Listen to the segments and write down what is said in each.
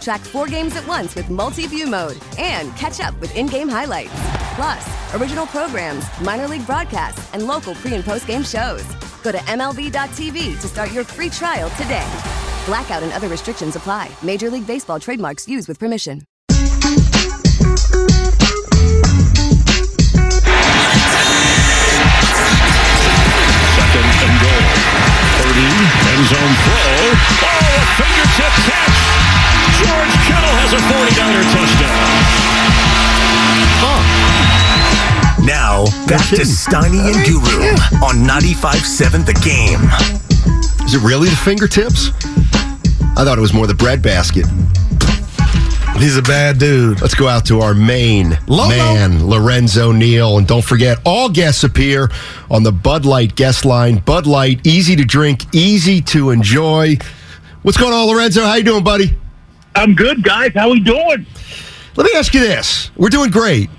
Track four games at once with multi view mode and catch up with in game highlights. Plus, original programs, minor league broadcasts, and local pre and post game shows. Go to MLB.tv to start your free trial today. Blackout and other restrictions apply. Major League Baseball trademarks used with permission. Second and goal. Purdy, end zone throw. Oh, a fingertip catch. George Kittle has a 40-yarder touchdown. Now, back to Steiny and Guru on 95.7 The Game. Is it really the fingertips? I thought it was more the bread basket. He's a bad dude. Let's go out to our main Logo. man, Lorenzo Neal. And don't forget, all guests appear on the Bud Light guest line. Bud Light, easy to drink, easy to enjoy. What's going on, Lorenzo? How you doing, buddy? I'm good, guys. How we doing? Let me ask you this. We're doing great.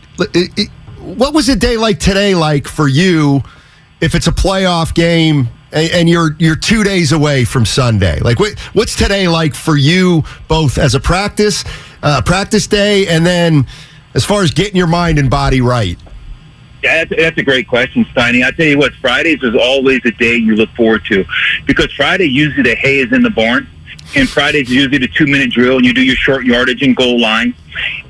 What was a day like today like for you if it's a playoff game and, and you're you're two days away from Sunday? Like what's today like for you both as a practice, uh, practice day, and then as far as getting your mind and body right? Yeah, that's, that's a great question, Steiny. I tell you what, Fridays is always a day you look forward to because Friday usually the hay is in the barn, and Fridays is usually the two minute drill, and you do your short yardage and goal line,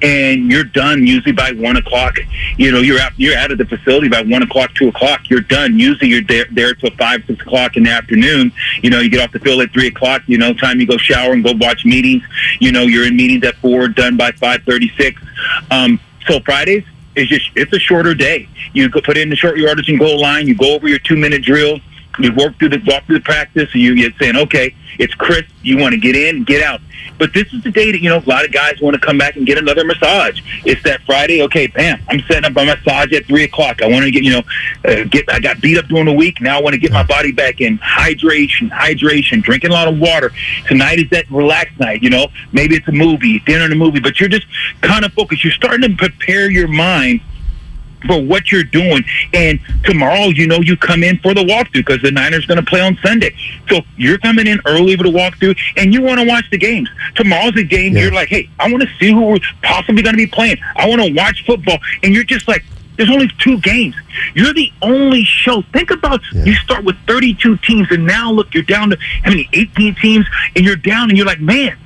and you're done usually by one o'clock. You know, you're out you're out of the facility by one o'clock, two o'clock. You're done. Usually you're there there till five, six o'clock in the afternoon. You know, you get off the field at three o'clock. You know, time you go shower and go watch meetings. You know, you're in meetings at four, done by five thirty six. Um, so Fridays is just it's a shorter day. You put in the short yardage and goal line. You go over your two minute drill. You work through the walk through the practice, and you get saying, okay, it's crisp. You want to get in get out. But this is the day that you know a lot of guys want to come back and get another massage. It's that Friday. Okay, bam, I'm setting up a massage at three o'clock. I want to get you know uh, get. I got beat up during the week. Now I want to get my body back in hydration, hydration, drinking a lot of water. Tonight is that relaxed night. You know, maybe it's a movie, dinner and a movie, but you're just kind of focused. You're starting to prepare your mind for what you're doing. And tomorrow, you know, you come in for the walkthrough because the Niners going to play on Sunday. So you're coming in early for the walkthrough and you want to watch the games. Tomorrow's a game. You're like, hey, I want to see who we're possibly going to be playing. I want to watch football. And you're just like, there's only two games. You're the only show. Think about you start with 32 teams, and now look, you're down to how many? 18 teams, and you're down, and you're like, man,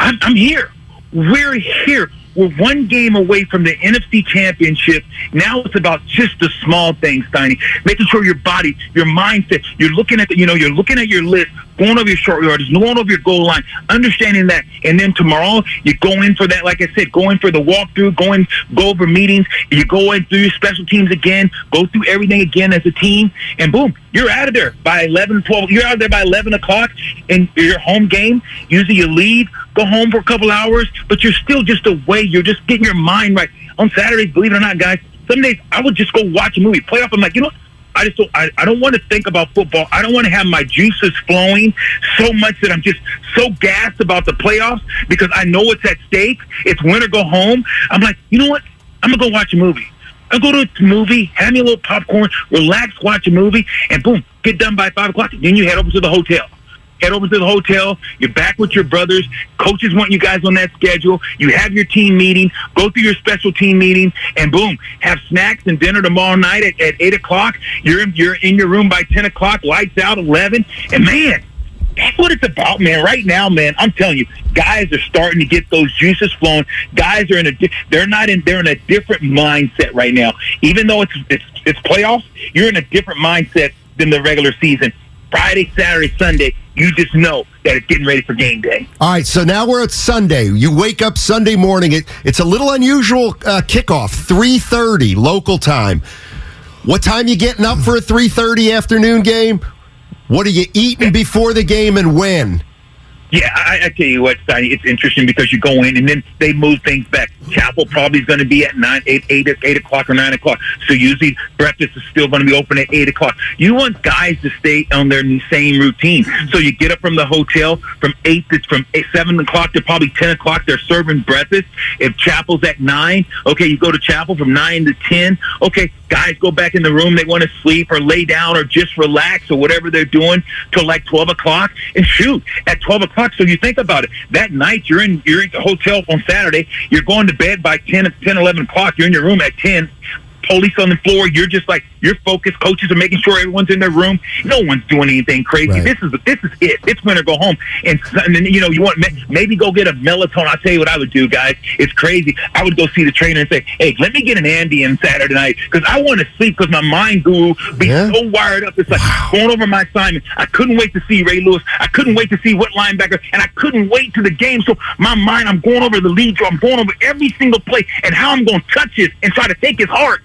I'm, I'm here. We're here. We're one game away from the NFC Championship. Now it's about just the small things, Steiny. Making sure your body, your mindset, you're looking at the, you know, you're looking at your list, going over your short yardage, going over your goal line, understanding that. And then tomorrow you go in for that, like I said, go in for the walkthrough, go in, go over meetings, you go in through your special teams again, go through everything again as a team, and boom, you're out of there by 11, 12. You're out of there by 11 o'clock in your home game. Usually you leave, go home for a couple hours, but you're still just away. You're just getting your mind right. On Saturdays, believe it or not, guys, some days I would just go watch a movie, play off. I'm like, you know, what? I just don't. I, I don't want to think about football. I don't want to have my juices flowing so much that I'm just so gassed about the playoffs because I know it's at stake. It's win or go home. I'm like, you know what? I'm gonna go watch a movie. I'll go to a movie, have me a little popcorn, relax, watch a movie, and boom, get done by five o'clock. Then you head over to the hotel. Head over to the hotel. You're back with your brothers. Coaches want you guys on that schedule. You have your team meeting. Go through your special team meeting, and boom, have snacks and dinner tomorrow night at, at eight o'clock. You're in, you're in your room by ten o'clock. Lights out eleven, and man, that's what it's about, man. Right now, man, I'm telling you, guys are starting to get those juices flowing. Guys are in a, they're not in, they're in a different mindset right now. Even though it's it's it's playoffs, you're in a different mindset than the regular season. Friday, Saturday, Sunday, you just know that it's getting ready for game day. All right, so now we're at Sunday. You wake up Sunday morning. It, it's a little unusual uh, kickoff, three thirty local time. What time you getting up for a three thirty afternoon game? What are you eating before the game, and when? Yeah, I, I tell you what, Steiny, it's interesting because you go in and then they move things back. Chapel probably is going to be at nine, eight, eight, eight o'clock or nine o'clock. So usually breakfast is still going to be open at eight o'clock. You want guys to stay on their same routine. So you get up from the hotel from eight to from eight, seven o'clock to probably ten o'clock. They're serving breakfast. If chapel's at nine, okay, you go to chapel from nine to ten. Okay, guys go back in the room. They want to sleep or lay down or just relax or whatever they're doing till like twelve o'clock. And shoot, at twelve o'clock. So you think about it. That night you're in you're in the hotel on Saturday. You're going to bed by 10, 10 11 o'clock. You're in your room at ten police on the floor. You're just like you're focused. Coaches are making sure everyone's in their room. No one's doing anything crazy. Right. This is this is it. It's winter. Go home and, and then you know you want maybe go get a melatonin. I'll tell you what I would do, guys. It's crazy. I would go see the trainer and say, "Hey, let me get an Ambien Saturday night because I want to sleep because my mind guru be Yeah. so wired up. It's like going over my assignment. I couldn't wait to see Ray Lewis. I couldn't wait to see what linebacker, and I couldn't wait to the game. So my mind, I'm going over the lead draw. I'm going over every single play and how I'm going to touch it and try to take his heart.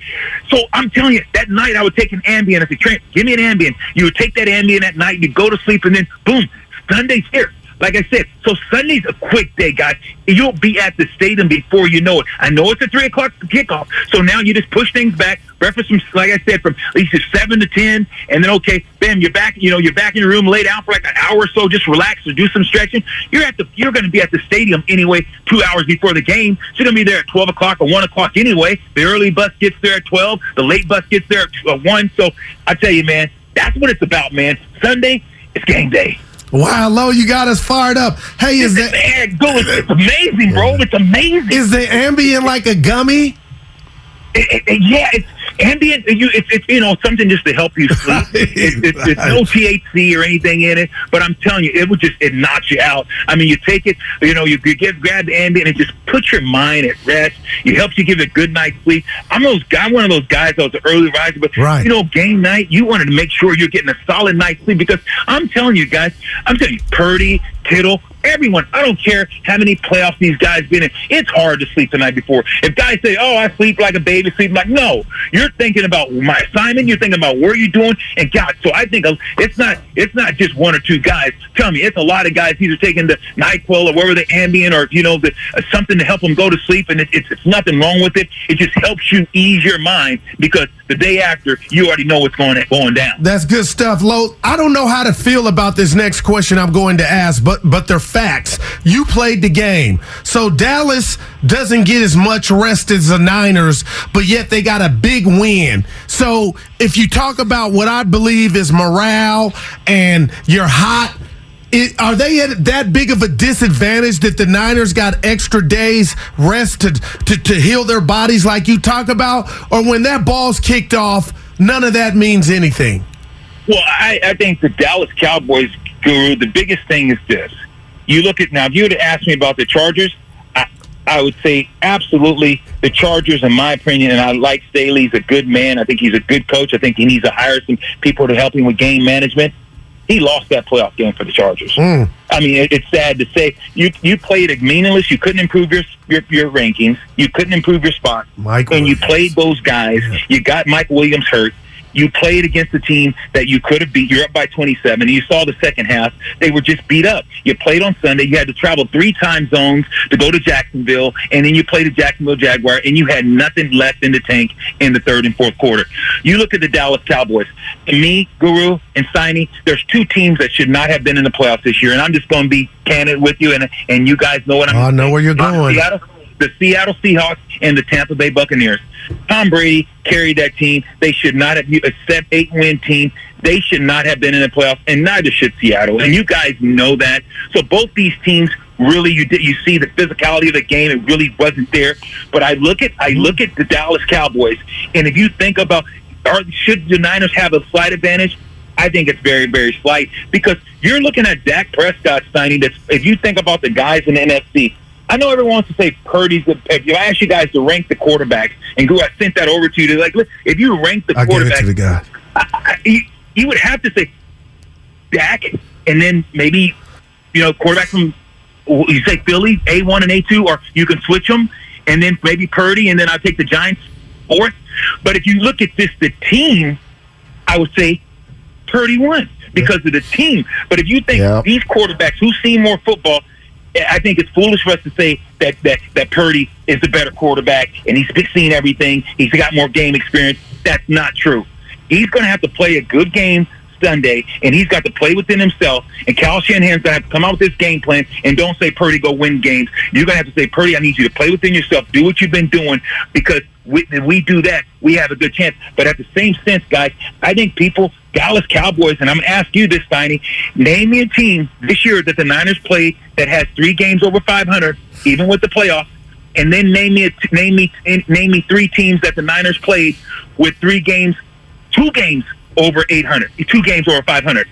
So I'm telling you, that night I would take an Ambien. I said, Trent, give me an Ambien. You would take that Ambien at night. you'd go to sleep, and then boom, Sunday's here. Like I said, so Sunday's a quick day, guys. You'll be at the stadium before you know it. I know it's a three o'clock kickoff, so now you just push things back. Breakfast from, like I said, from at least seven to ten, and then okay, bam, you're back. You know, you're back in your room, lay down for like an hour or so, just relax or do some stretching. You're at the, you're going to be at the stadium anyway, two hours before the game. So you're going to be there at twelve o'clock or one o'clock anyway. The early bus gets there at twelve. The late bus gets there at one. So I tell you, man, that's what it's about, man. Sunday, it's game day. Wow, Lo, you got us fired up. Hey, is It's, the man, go, it's, it's amazing, bro. It's amazing. is the Ambien like a gummy? It, it, it- yeah, it's Ambien. You, it's, it's you know something just to help you sleep. It's, it's, it's no THC or anything in it, but I'm telling you, it would just it knocks you out. I mean, you take it, you know, you, you get grab the Ambien and it just put your mind at rest. It helps you give a good night's sleep. I'm those guy, one of those guys that was an early riser, but Right. you know, game night, you wanted to make sure you're getting a solid night's sleep because I'm telling you guys, I'm telling you, Purdy, Kittle, everyone. I don't care how many playoffs these guys been in. It's hard to sleep the night before. If guys say, "Oh, I sleep like a baby," sleep I'm like no, you're thinking about my assignment. You're thinking about where you're doing, and God. So I think it's not it's not just one or two guys. Tell me, it's a lot of guys either taking the Nyquil or whatever the Ambien or you know the uh, something to help them go to sleep, and it, it's it's nothing wrong with it. It just helps you ease your mind because the day after you already know what's going going down. That's good stuff, Lo. I don't know how to feel about this next question I'm going to ask, but but they're facts. You played the game, so Dallas doesn't get as much rest as the Niners, but yet they got a big win. So if you talk about what I believe is morale and you're hot. It, are they at that big of a disadvantage that the Niners got extra days rest to, to to heal their bodies like you talk about, or when that ball's kicked off, none of that means anything? Well, I, I think the Dallas Cowboys guru, the biggest thing is this. You look at now, if you were to ask me about the Chargers, I, I would say absolutely the Chargers, in my opinion, and I like Staley. He's a good man. I think he's a good coach. I think he needs to hire some people to help him with game management. He lost that playoff game for the Chargers. Hmm. I mean, it, it's sad to say you you played it meaningless. You couldn't improve your, your your rankings. You couldn't improve your spot. Mike and you played those guys. You got Mike Williams hurt. You played against a team that you could have beat. You're up by 27. You saw the second half. They were just beat up. You played on Sunday. You had to travel three time zones to go to Jacksonville. And then you played the Jacksonville Jaguar. And you had nothing left in the tank in the third and fourth quarter. You look at the Dallas Cowboys. To me, Guru and Steiny, there's two teams that should not have been in the playoffs this year. And I'm just going to be candid with you. And, and you guys know what I'm I know where you're going. Seattle, the Seattle Seahawks and the Tampa Bay Buccaneers. Tom Brady carried that team. They should not have a set eight win team. They should not have been in the playoffs, and neither should Seattle. And you guys know that. So both these teams really you did you see the physicality of the game it really wasn't there but i look at i look at the dallas cowboys and if you think about are, should the niners have a slight advantage I think it's very, very slight because you're looking at Dak Prescott Steiny. That's if you think about the guys in the NFC. I know everyone wants to say Purdy's. The, if you ask you guys to rank the quarterbacks, and go, I sent that over to you. To like, if you rank the I quarterbacks, to the guy. I- I- you, you would have to say Dak, and then maybe you know quarterback from you say Philly A one and A two, or you can switch them, and then maybe Purdy, and then I take the Giants fourth. But if you look at this, the team, I would say Purdy won because of the team. But if you think Yeah. these quarterbacks who've seen more football, I think it's foolish for us to say that that that Purdy is the better quarterback and he's seen everything. He's got more game experience. That's not true. He's going to have to play a good game Sunday, and he's got to play within himself. And Kyle Shanahan's going to have to come out with this game plan. And don't say Purdy go win games. You're going to have to say Purdy, I need you to play within yourself. Do what you've been doing because we, we do that, we have a good chance. But at the same sense, guys, I think people, Dallas Cowboys, and I'm going to ask you this, Steiny, name me a team this year that the Niners played that has three games over 500, even with the playoffs. And then name me name me name me three teams that the Niners played with three games, two games over 800, two games over 500.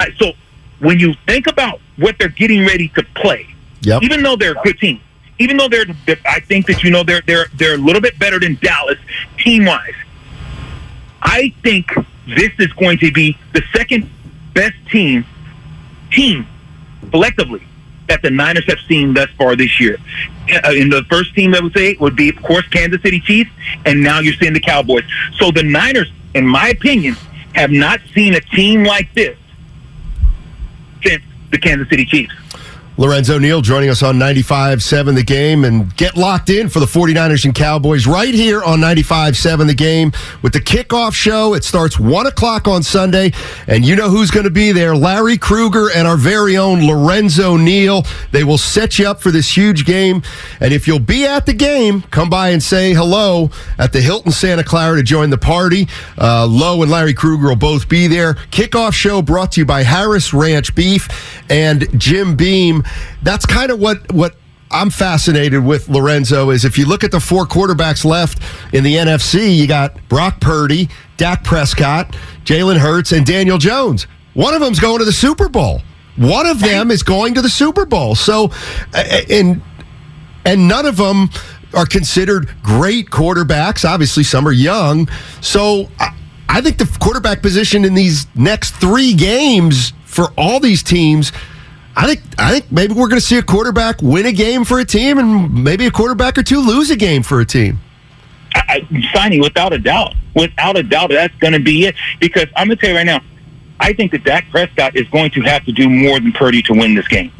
Uh, So when you think about what they're getting ready to play, Yep. even though they're a good team, even though they're, they're I think that you know they're they're they're a little bit better than Dallas team wise. I think this is going to be the second best team team collectively that the Niners have seen thus far this year. Uh, in the first team, I would say would be, of course, Kansas City Chiefs, and now you're seeing the Cowboys. So the Niners, in my opinion, have not seen a team like this since the Kansas City Chiefs. Lorenzo Neal joining us on 95.7 The Game and get locked in for the 49ers and Cowboys right here on 95.7 The Game with the kickoff show. It starts 1 o'clock on Sunday, and you know who's going to be there. Larry Krueger and our very own Lorenzo Neal. They will set you up for this huge game. And if you'll be at the game, come by and say hello at the Hilton Santa Clara to join the party. Uh, Lowe and Larry Krueger will both be there. Kickoff show brought to you by Harris Ranch Beef and Jim Beam. That's kind of what what I'm fascinated with Lorenzo is if you look at the four quarterbacks left in the NFC, you got Brock Purdy, Dak Prescott, Jalen Hurts, and Daniel Jones. One of them's going to the Super Bowl. One of them is going to the Super Bowl. So, and and none of them are considered great quarterbacks. Obviously, some are young. So I, I think the quarterback position in these next three games for all these teams. I think I think maybe we're going to see a quarterback win a game for a team, and maybe a quarterback or two lose a game for a team. I, I, Steiny without a doubt, without a doubt, that's going to be it. Because I'm going to tell you right now, I think that Dak Prescott is going to have to do more than Purdy to win this game.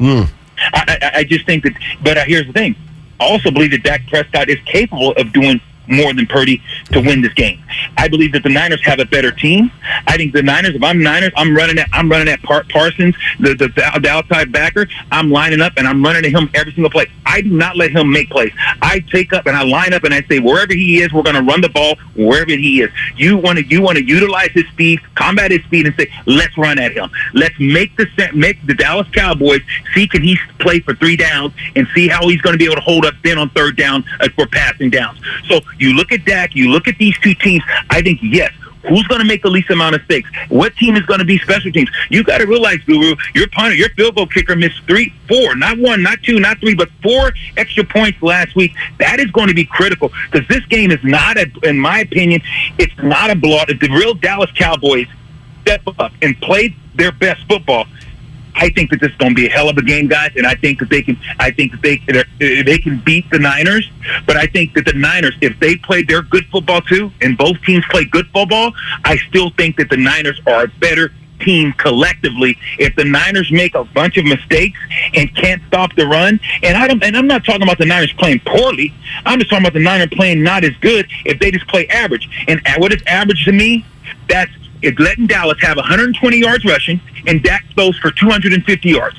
I, I, I just think that. But uh, here's the thing: I also believe that Dak Prescott is capable of doing more than Purdy to win this game. I believe that the Niners have a better team. I think the Niners. If I'm Niners, I'm running at I'm running at Par- Parsons, the, the the outside backer. I'm lining up and I'm running at him every single play. I do not let him make plays. I take up and I line up and I say wherever he is, we're going to run the ball wherever he is. You want to you want to utilize his speed, combat his speed, and say let's run at him. Let's make the make the Dallas Cowboys see can he play for three downs and see how he's going to be able to hold up then on third down uh, for passing downs. So you look at Dak, you look at these two teams. I think yes. Who's going to make the least amount of mistakes? What team is going to be special teams? You got to realize, Guru, your punter, your field goal kicker missed three, four, not one, not two, not three, but four extra points last week. That is going to be critical because this game is not, a, in my opinion, it's not a blowout. If the real Dallas Cowboys step up and play their best football, I think that this is going to be a hell of a game, guys, and I think that they can. I think that they they can beat the Niners, but I think that the Niners, if they play their good football too, and both teams play good football, I still think that the Niners are a better team collectively. If the Niners make a bunch of mistakes and can't stop the run, and I don't, and I'm not talking about the Niners playing poorly. I'm just talking about the Niners playing not as good. If they just play average, and what is average to me? That's it's letting Dallas have 120 yards rushing and Dak throws for 250 yards.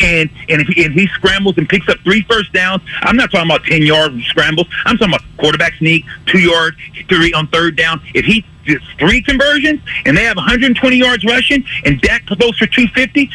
And and if, he, and he scrambles and picks up three first downs, I'm not talking about 10 yard scrambles. I'm talking about quarterback sneak, two yard, three on third down. If he gets three conversions and they have 120 yards rushing and Dak throws for 250,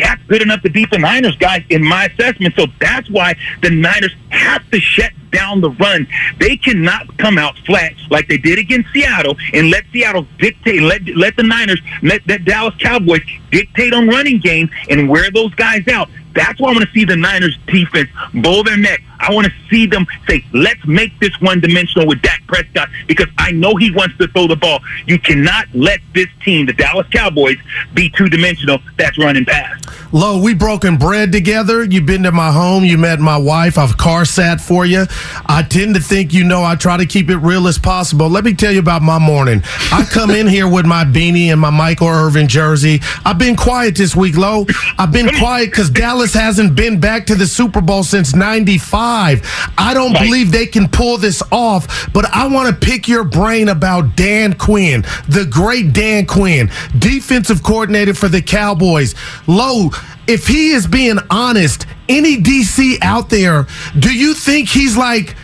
Dak's good enough to beat the Niners, guys, in my assessment. So that's why the Niners have to shut down the run. They cannot come out flat like they did against Seattle and let Seattle dictate, let let the Niners, let the Dallas Cowboys dictate on running games and wear those guys out. That's why I want to see the Niners defense bowl their neck. I want to see them say, let's make this one dimensional with Dak Prescott because I know he wants to throw the ball. You cannot let this team, the Dallas Cowboys, be two dimensional. That's running past. Lo, we broken bread together. You've been to my home. You met my wife. I've car sat for you. I tend to think you know I try to keep it real as possible. Let me tell you about my morning. I come in here with my beanie and my Michael Irvin jersey. I've been quiet this week, Lo. I've been quiet because Dallas hasn't been back to the Super Bowl since 95. I don't Right. believe they can pull this off, but I want to pick your brain about Dan Quinn, the great Dan Quinn, defensive coordinator for the Cowboys. Lo, if he is being honest, any DC out there, do you think he's like,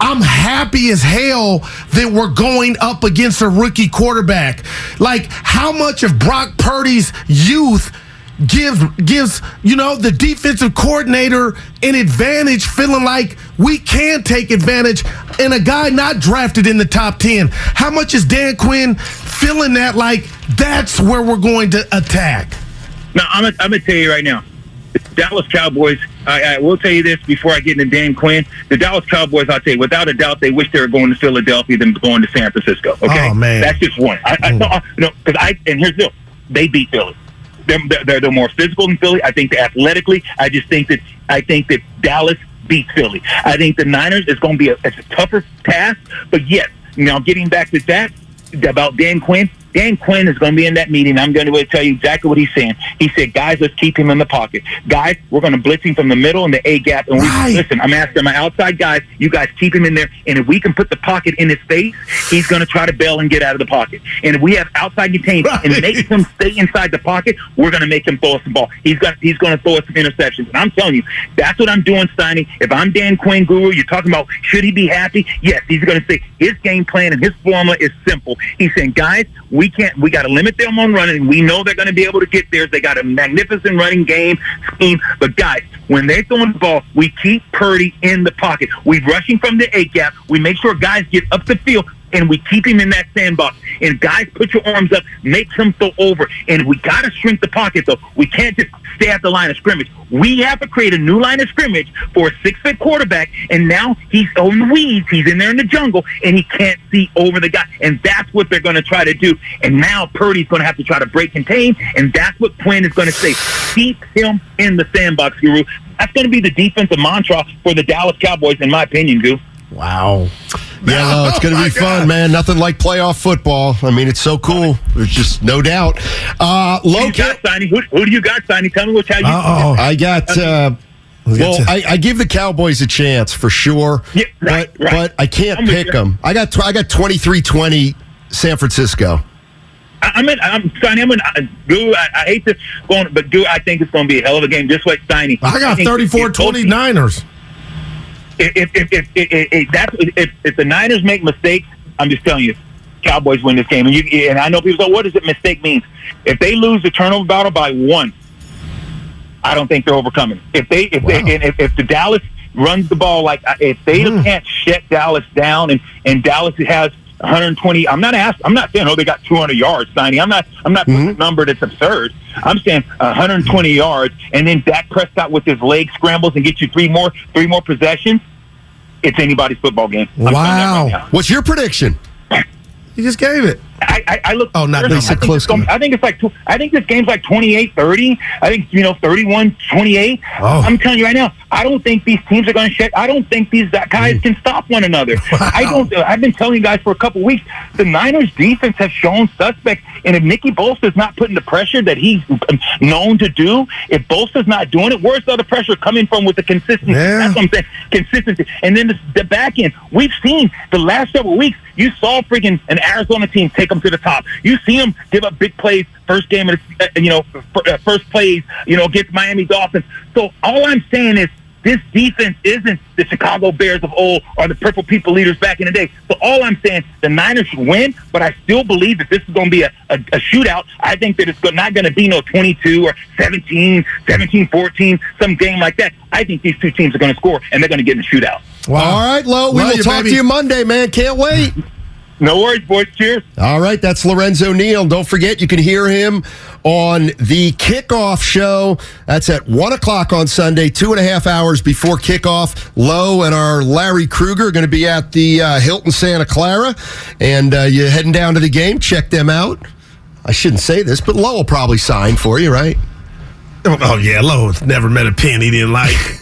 I'm happy as hell that we're going up against a rookie quarterback? Like, how much of Brock Purdy's youth gives gives you know the defensive coordinator an advantage feeling like we can take advantage in a guy not drafted in the top 10 how much is dan quinn feeling that like that's where we're going to attack Now, I'm gonna, I'm gonna tell you right now, the Dallas Cowboys. I, I will tell you this before I get into Dan Quinn. The Dallas Cowboys, I'll tell you, without a doubt, they wish they were going to Philadelphia than going to San Francisco. Okay, Oh, man. that's just one. I, I, mm. no, I- no, because I and here's the deal: they beat Philly. They're, they're they're more physical than Philly. I think athletically, I just think that I think that Dallas beats Philly. I think the Niners is going to be a, it's a tougher task, but yes. Now, getting back to that about Dan Quinn. Dan Quinn is going to be in that meeting. I'm going to tell you exactly what he's saying. He said, "Guys, let's keep him in the pocket. Guys, we're going to blitz him from the middle and the A gap. And we listen. I'm asking my outside guys. You guys keep him in there. And if we can put the pocket in his face, he's going to try to bail and get out of the pocket. And if we have outside contain and make him stay inside the pocket, we're going to make him throw us the ball. He's got he's going to throw us some interceptions. And I'm telling you, that's what I'm doing, Steiny. If I'm Dan Quinn Guru, you're talking about should he be happy? Yes, he's going to say his game plan and his formula is simple. He's saying, guys, we can't. We got to limit them on running. We know they're going to be able to get theirs. They got a magnificent running game scheme. But guys, when they're throwing the ball, we keep Purdy in the pocket. We rush him from the eight gap. We make sure guys get up the field. And we keep him in that sandbox. And guys, put your arms up, make him throw over. And we got to shrink the pocket, though. We can't just stay at the line of scrimmage. We have to create a new line of scrimmage for a six foot quarterback. And now he's on the weeds. He's in there in the jungle, and he can't see over the guy. And that's what they're going to try to do. And now Purdy's going to have to try to break contain. And that's what Quinn is going to say. Keep him in the sandbox, Guru. That's going to be the defensive mantra for the Dallas Cowboys, in my opinion, Guru. wow Yeah, no, it's going to Oh, be my fun, God. man. Nothing like playoff football. I mean, it's so cool. There's just no doubt. Uh, Who low you got, Steiny? Who, who do you got, Steiny? Tell me which how you. Uh-oh. I got. Uh, well, I, I give the Cowboys a chance for sure, Yeah, right, but right. but I can't I'm pick them. I got tw- I got 23-20 San Francisco. I- I'm in. I'm Steiny. I'm in. Uh, Goo. I, I hate this go on, but Goo. I think it's going to be a hell of a game, just like Steiny. i got think 34 if 29ers If if if if, if, if, that's, if if the Niners make mistakes, I'm just telling you, Cowboys win this game. And you and I know people say, what does it mistake mean? If they lose the turnover battle by one, I don't think they're overcoming. If they if they and if, if the Dallas runs the ball like if they can't shut Dallas down and and Dallas has 120. I'm not asking. I'm not saying oh they got 200 yards, Steiny. I'm not. I'm not putting mm-hmm. a number that's absurd. I'm saying 120 yards, and then Dak Prescott with his leg scrambles and gets you three more three more possessions. It's anybody's football game. I'm that right Wow. What's your prediction? you just gave it I, I, I look. Oh, not I close game. I think it's like. I think this game's like 28-30. I think you know 31-28. Oh. I'm telling you right now. I don't think these teams are going to shut. I don't think these guys Mm. can stop one another. I don't. I've been telling you guys for a couple weeks. The Niners defense has shown suspects, and if Nicky Bosa's not putting the pressure that he's known to do, if Bosa's not doing it, where's the other pressure coming from with the consistency? Yeah. That's what I'm saying. Consistency, and then the, the back end. We've seen the last several weeks. You saw freaking an Arizona team take them to the top. You see them give up big plays first game of the, uh, you know, uh, first plays, you know, against Miami Dolphins. So all I'm saying is this defense isn't the Chicago Bears of old or the Purple People Eaters back in the day. So all I'm saying, the Niners should win, but I still believe that this is going to be a, a, a shootout. I think that it's not going to be no 22 or 17, 17, 14, some game like that. I think these two teams are going to score, and they're going to get in a shootout. All right, Lo, we Love will you, talk baby. to you Monday, man. Can't wait. No worries, boys. Cheers. All right, that's Lorenzo Neal. Don't forget, you can hear him on the kickoff show. That's at 1 o'clock on Sunday, two and a half hours before kickoff. Lowe and our Larry Krueger are going to be at the uh, Hilton Santa Clara. And uh, you're heading down to the game. Check them out. I shouldn't say this, but Lowe will probably sign for you, right? Oh, yeah. Lowe never met a pin he didn't like.